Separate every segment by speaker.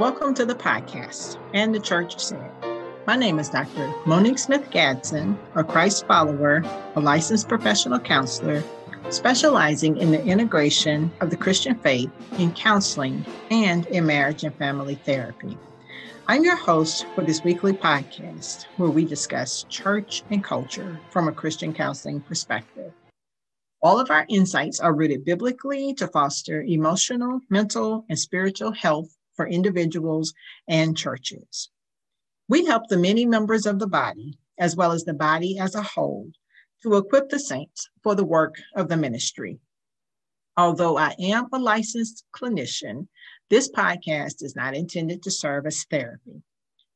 Speaker 1: Welcome to the podcast and the Church Said. My name is Dr. Monique Smith Gadsden, a Christ follower, a licensed professional counselor, specializing in the integration of the Christian faith in counseling and in marriage and family therapy. I'm your host for this weekly podcast where we discuss church and culture from a Christian counseling perspective. All of our insights are rooted biblically to foster emotional, mental, and spiritual health for individuals and churches. We help the many members of the body, as well as the body as a whole, to equip the saints for the work of the ministry. Although I am a licensed clinician, this podcast is not intended to serve as therapy.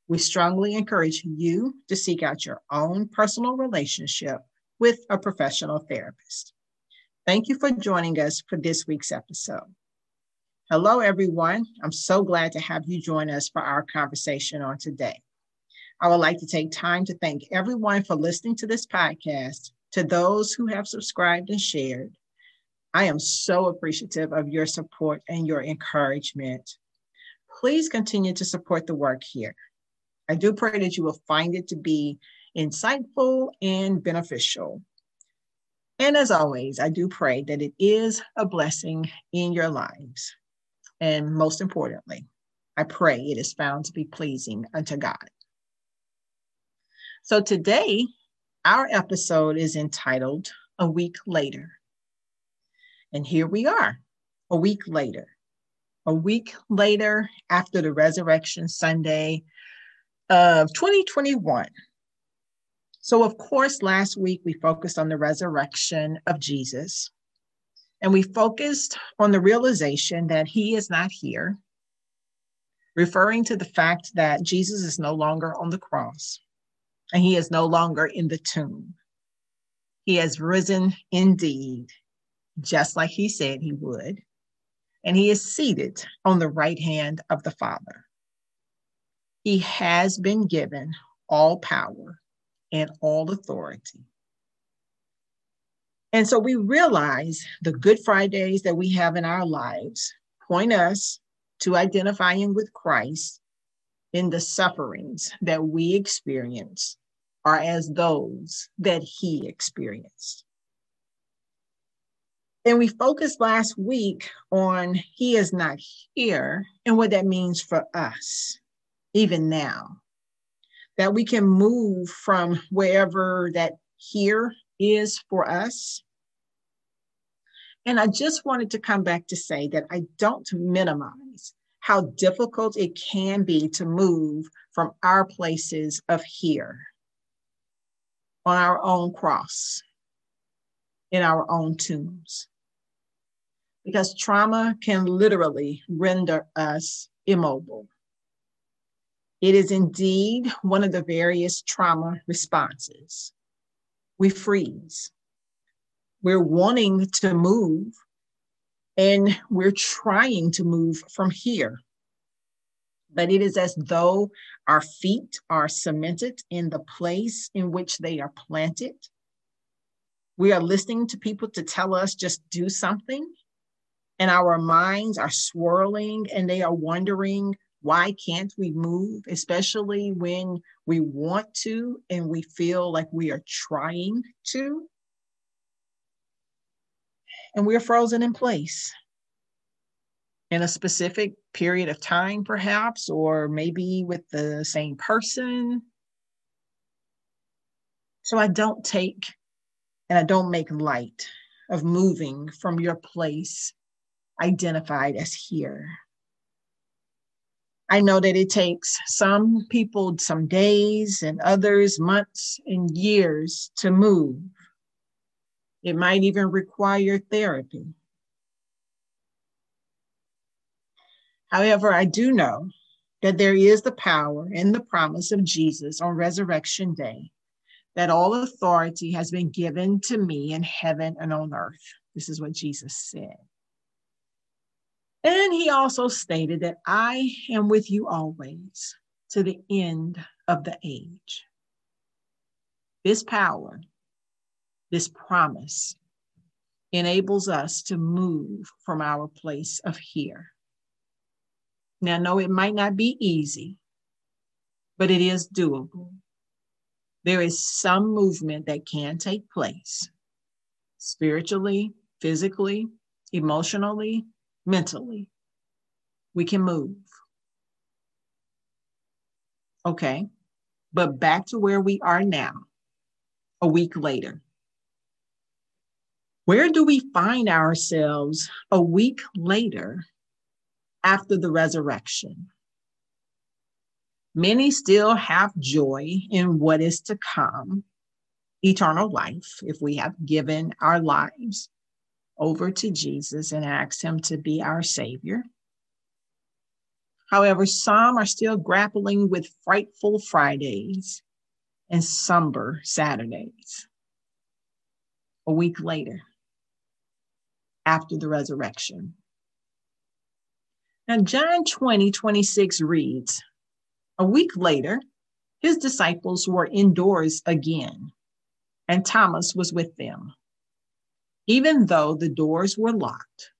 Speaker 1: We strongly encourage you to seek out your own personal relationship with a professional therapist. Thank you for joining us for this week's episode. Hello, everyone. I'm so glad to have you join us for our conversation on today. I would like to take time to thank everyone for listening to this podcast, to those who have subscribed and shared. I am so appreciative of your support and your encouragement. Please continue to support the work here. I do pray that you will find it to be insightful and beneficial. And as always, I do pray that it is a blessing in your lives. And most importantly, I pray it is found to be pleasing unto God. So today, our episode is entitled A Week Later. And here we are, a week later. A week later after the Resurrection Sunday of 2021. So, of course, last week we focused on the resurrection of Jesus. And we focused on the realization that he is not here, referring to the fact that Jesus is no longer on the cross and he is no longer in the tomb. He has risen indeed, just like he said he would, and he is seated on the right hand of the Father. He has been given all power and all authority and so we realize the Good Fridays that we have in our lives point us to identifying with Christ in the sufferings that we experience are as those that he experienced. And we focused last week on he is not here and what that means for us, even now. That we can move from wherever that here is for us. And I just wanted to come back to say that I don't minimize how difficult it can be to move from our places of here on our own cross, in our own tombs. Because trauma can literally render us immobile. It is indeed one of the various trauma responses we freeze. We're wanting to move and we're trying to move from here. But it is as though our feet are cemented in the place in which they are planted. We are listening to people to tell us just do something, and our minds are swirling and they are wondering why can't we move, especially when we want to and we feel like we are trying to? And we're frozen in place in a specific period of time, perhaps, or maybe with the same person. So I don't take and I don't make light of moving from your place identified as here. I know that it takes some people some days and others months and years to move. It might even require therapy. However, I do know that there is the power and the promise of Jesus on Resurrection Day that all authority has been given to me in heaven and on earth. This is what Jesus said. And he also stated that I am with you always to the end of the age. This power, this promise enables us to move from our place of here. Now, no, it might not be easy, but it is doable. There is some movement that can take place spiritually, physically, emotionally, mentally. We can move. Okay. But back to where we are now, a week later. Where do we find ourselves a week later after the resurrection? Many still have joy in what is to come, eternal life, if we have given our lives over to Jesus and ask Him to be our Savior. However, some are still grappling with frightful Fridays and somber Saturdays. A week later, after the resurrection. Now, John 20, 26 reads A week later, his disciples were indoors again, and Thomas was with them. Even though the doors were locked,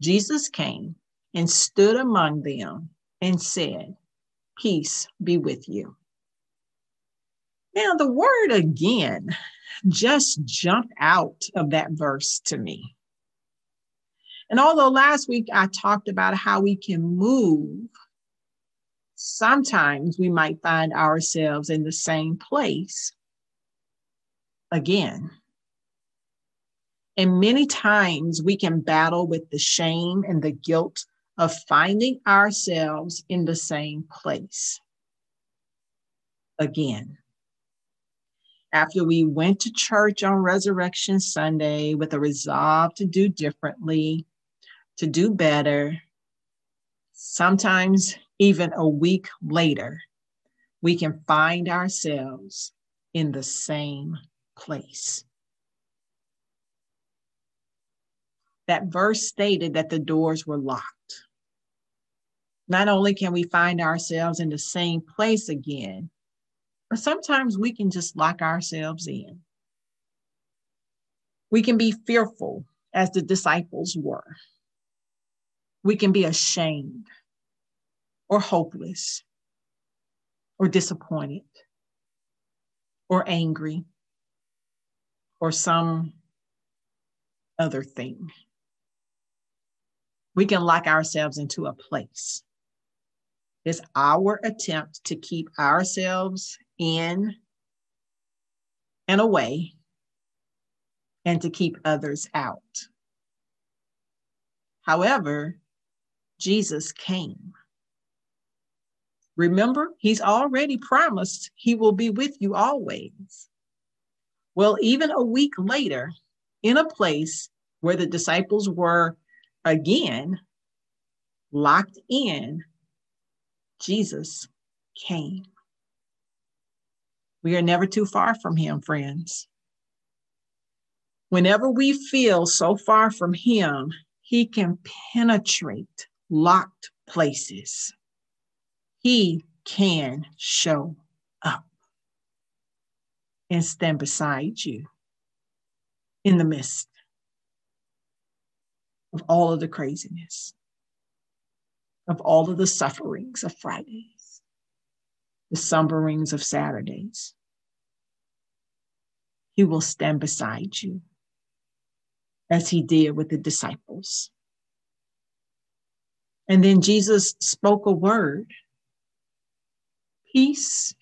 Speaker 1: Jesus came and stood among them and said, Peace be with you. Now, the word again just jumped out of that verse to me. And although last week I talked about how we can move, sometimes we might find ourselves in the same place again. And many times we can battle with the shame and the guilt of finding ourselves in the same place again. After we went to church on Resurrection Sunday with a resolve to do differently, to do better, sometimes even a week later, we can find ourselves in the same place. That verse stated that the doors were locked. Not only can we find ourselves in the same place again, but sometimes we can just lock ourselves in. We can be fearful as the disciples were. We can be ashamed or hopeless or disappointed or angry or some other thing. We can lock ourselves into a place. It's our attempt to keep ourselves in and away and to keep others out. However, Jesus came. Remember, he's already promised he will be with you always. Well, even a week later, in a place where the disciples were again locked in, Jesus came. We are never too far from him, friends. Whenever we feel so far from him, he can penetrate locked places. He can show up and stand beside you in the midst of all of the craziness of all of the sufferings of Fridays, the slumberings of Saturdays. He will stand beside you as he did with the disciples. And then Jesus spoke a word Peace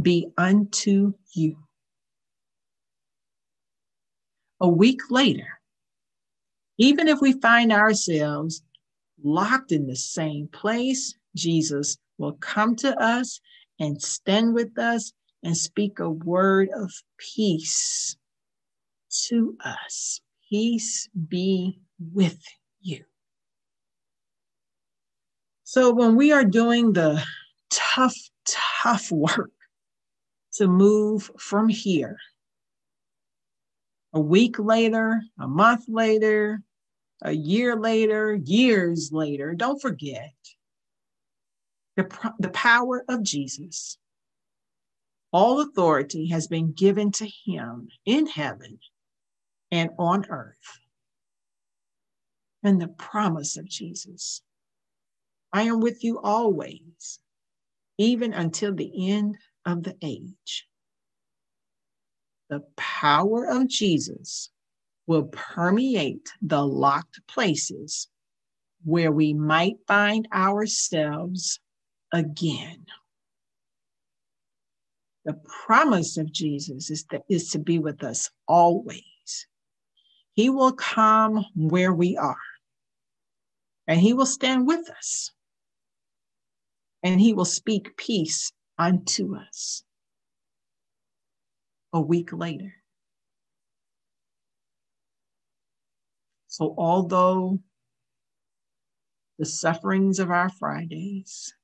Speaker 1: be unto you. A week later, even if we find ourselves locked in the same place, Jesus will come to us and stand with us and speak a word of peace to us. Peace be with you. So, when we are doing the tough, tough work to move from here, a week later, a month later, a year later, years later, don't forget the, the power of Jesus. All authority has been given to him in heaven and on earth. And the promise of Jesus I am with you always, even until the end of the age. The power of Jesus will permeate the locked places where we might find ourselves again. The promise of Jesus is, that, is to be with us always. He will come where we are, and He will stand with us, and He will speak peace unto us. A week later. So, although the sufferings of our Fridays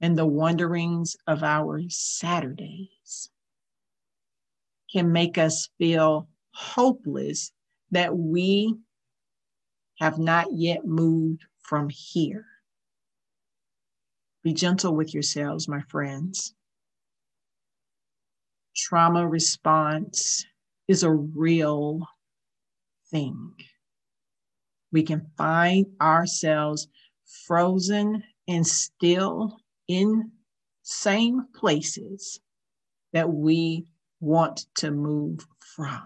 Speaker 1: and the wanderings of our Saturdays can make us feel hopeless that we have not yet moved from here. Be gentle with yourselves, my friends. Trauma response is a real thing we can find ourselves frozen and still in same places that we want to move from.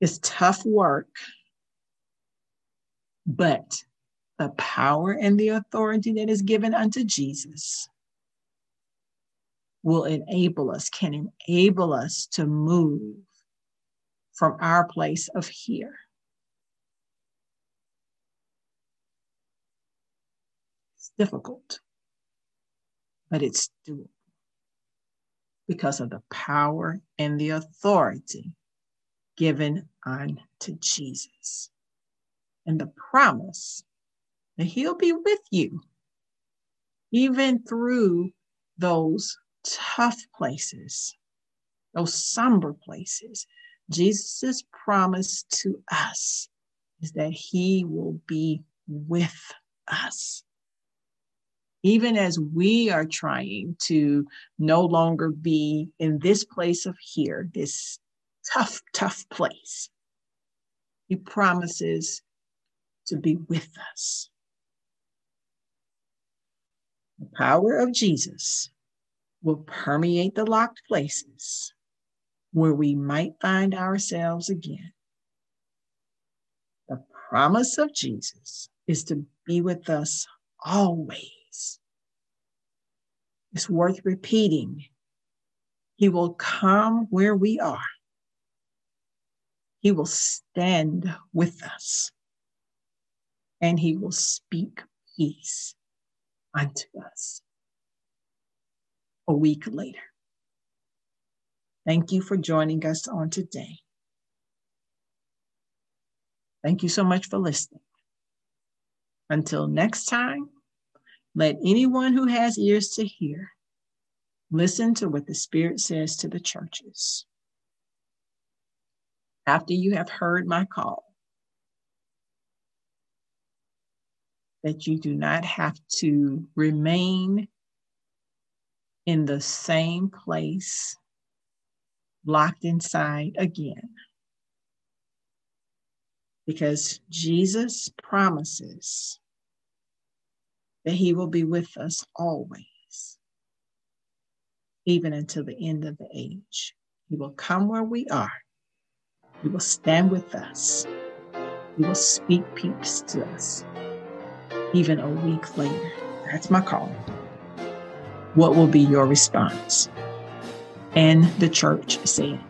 Speaker 1: It's tough work, but the power and the authority that is given unto Jesus will enable us, can enable us to move from our place of here. It's difficult, but it's doable because of the power and the authority given unto Jesus and the promise that he'll be with you even through those tough places, those somber places, Jesus' promise to us is that he will be with us. Even as we are trying to no longer be in this place of here, this tough, tough place, he promises to be with us. The power of Jesus will permeate the locked places where we might find ourselves again. The promise of Jesus is to be with us always. It's worth repeating. He will come where we are. He will stand with us and he will speak peace unto us. A week later. Thank you for joining us on today. Thank you so much for listening. Until next time, let anyone who has ears to hear listen to what the Spirit says to the churches. After you have heard my call, that you do not have to remain in the same place locked inside again. Because Jesus promises that he will be with us always, even until the end of the age. He will come where we are. He will stand with us. He will speak peace to us, even a week later. That's my call. What will be your response? And the church said.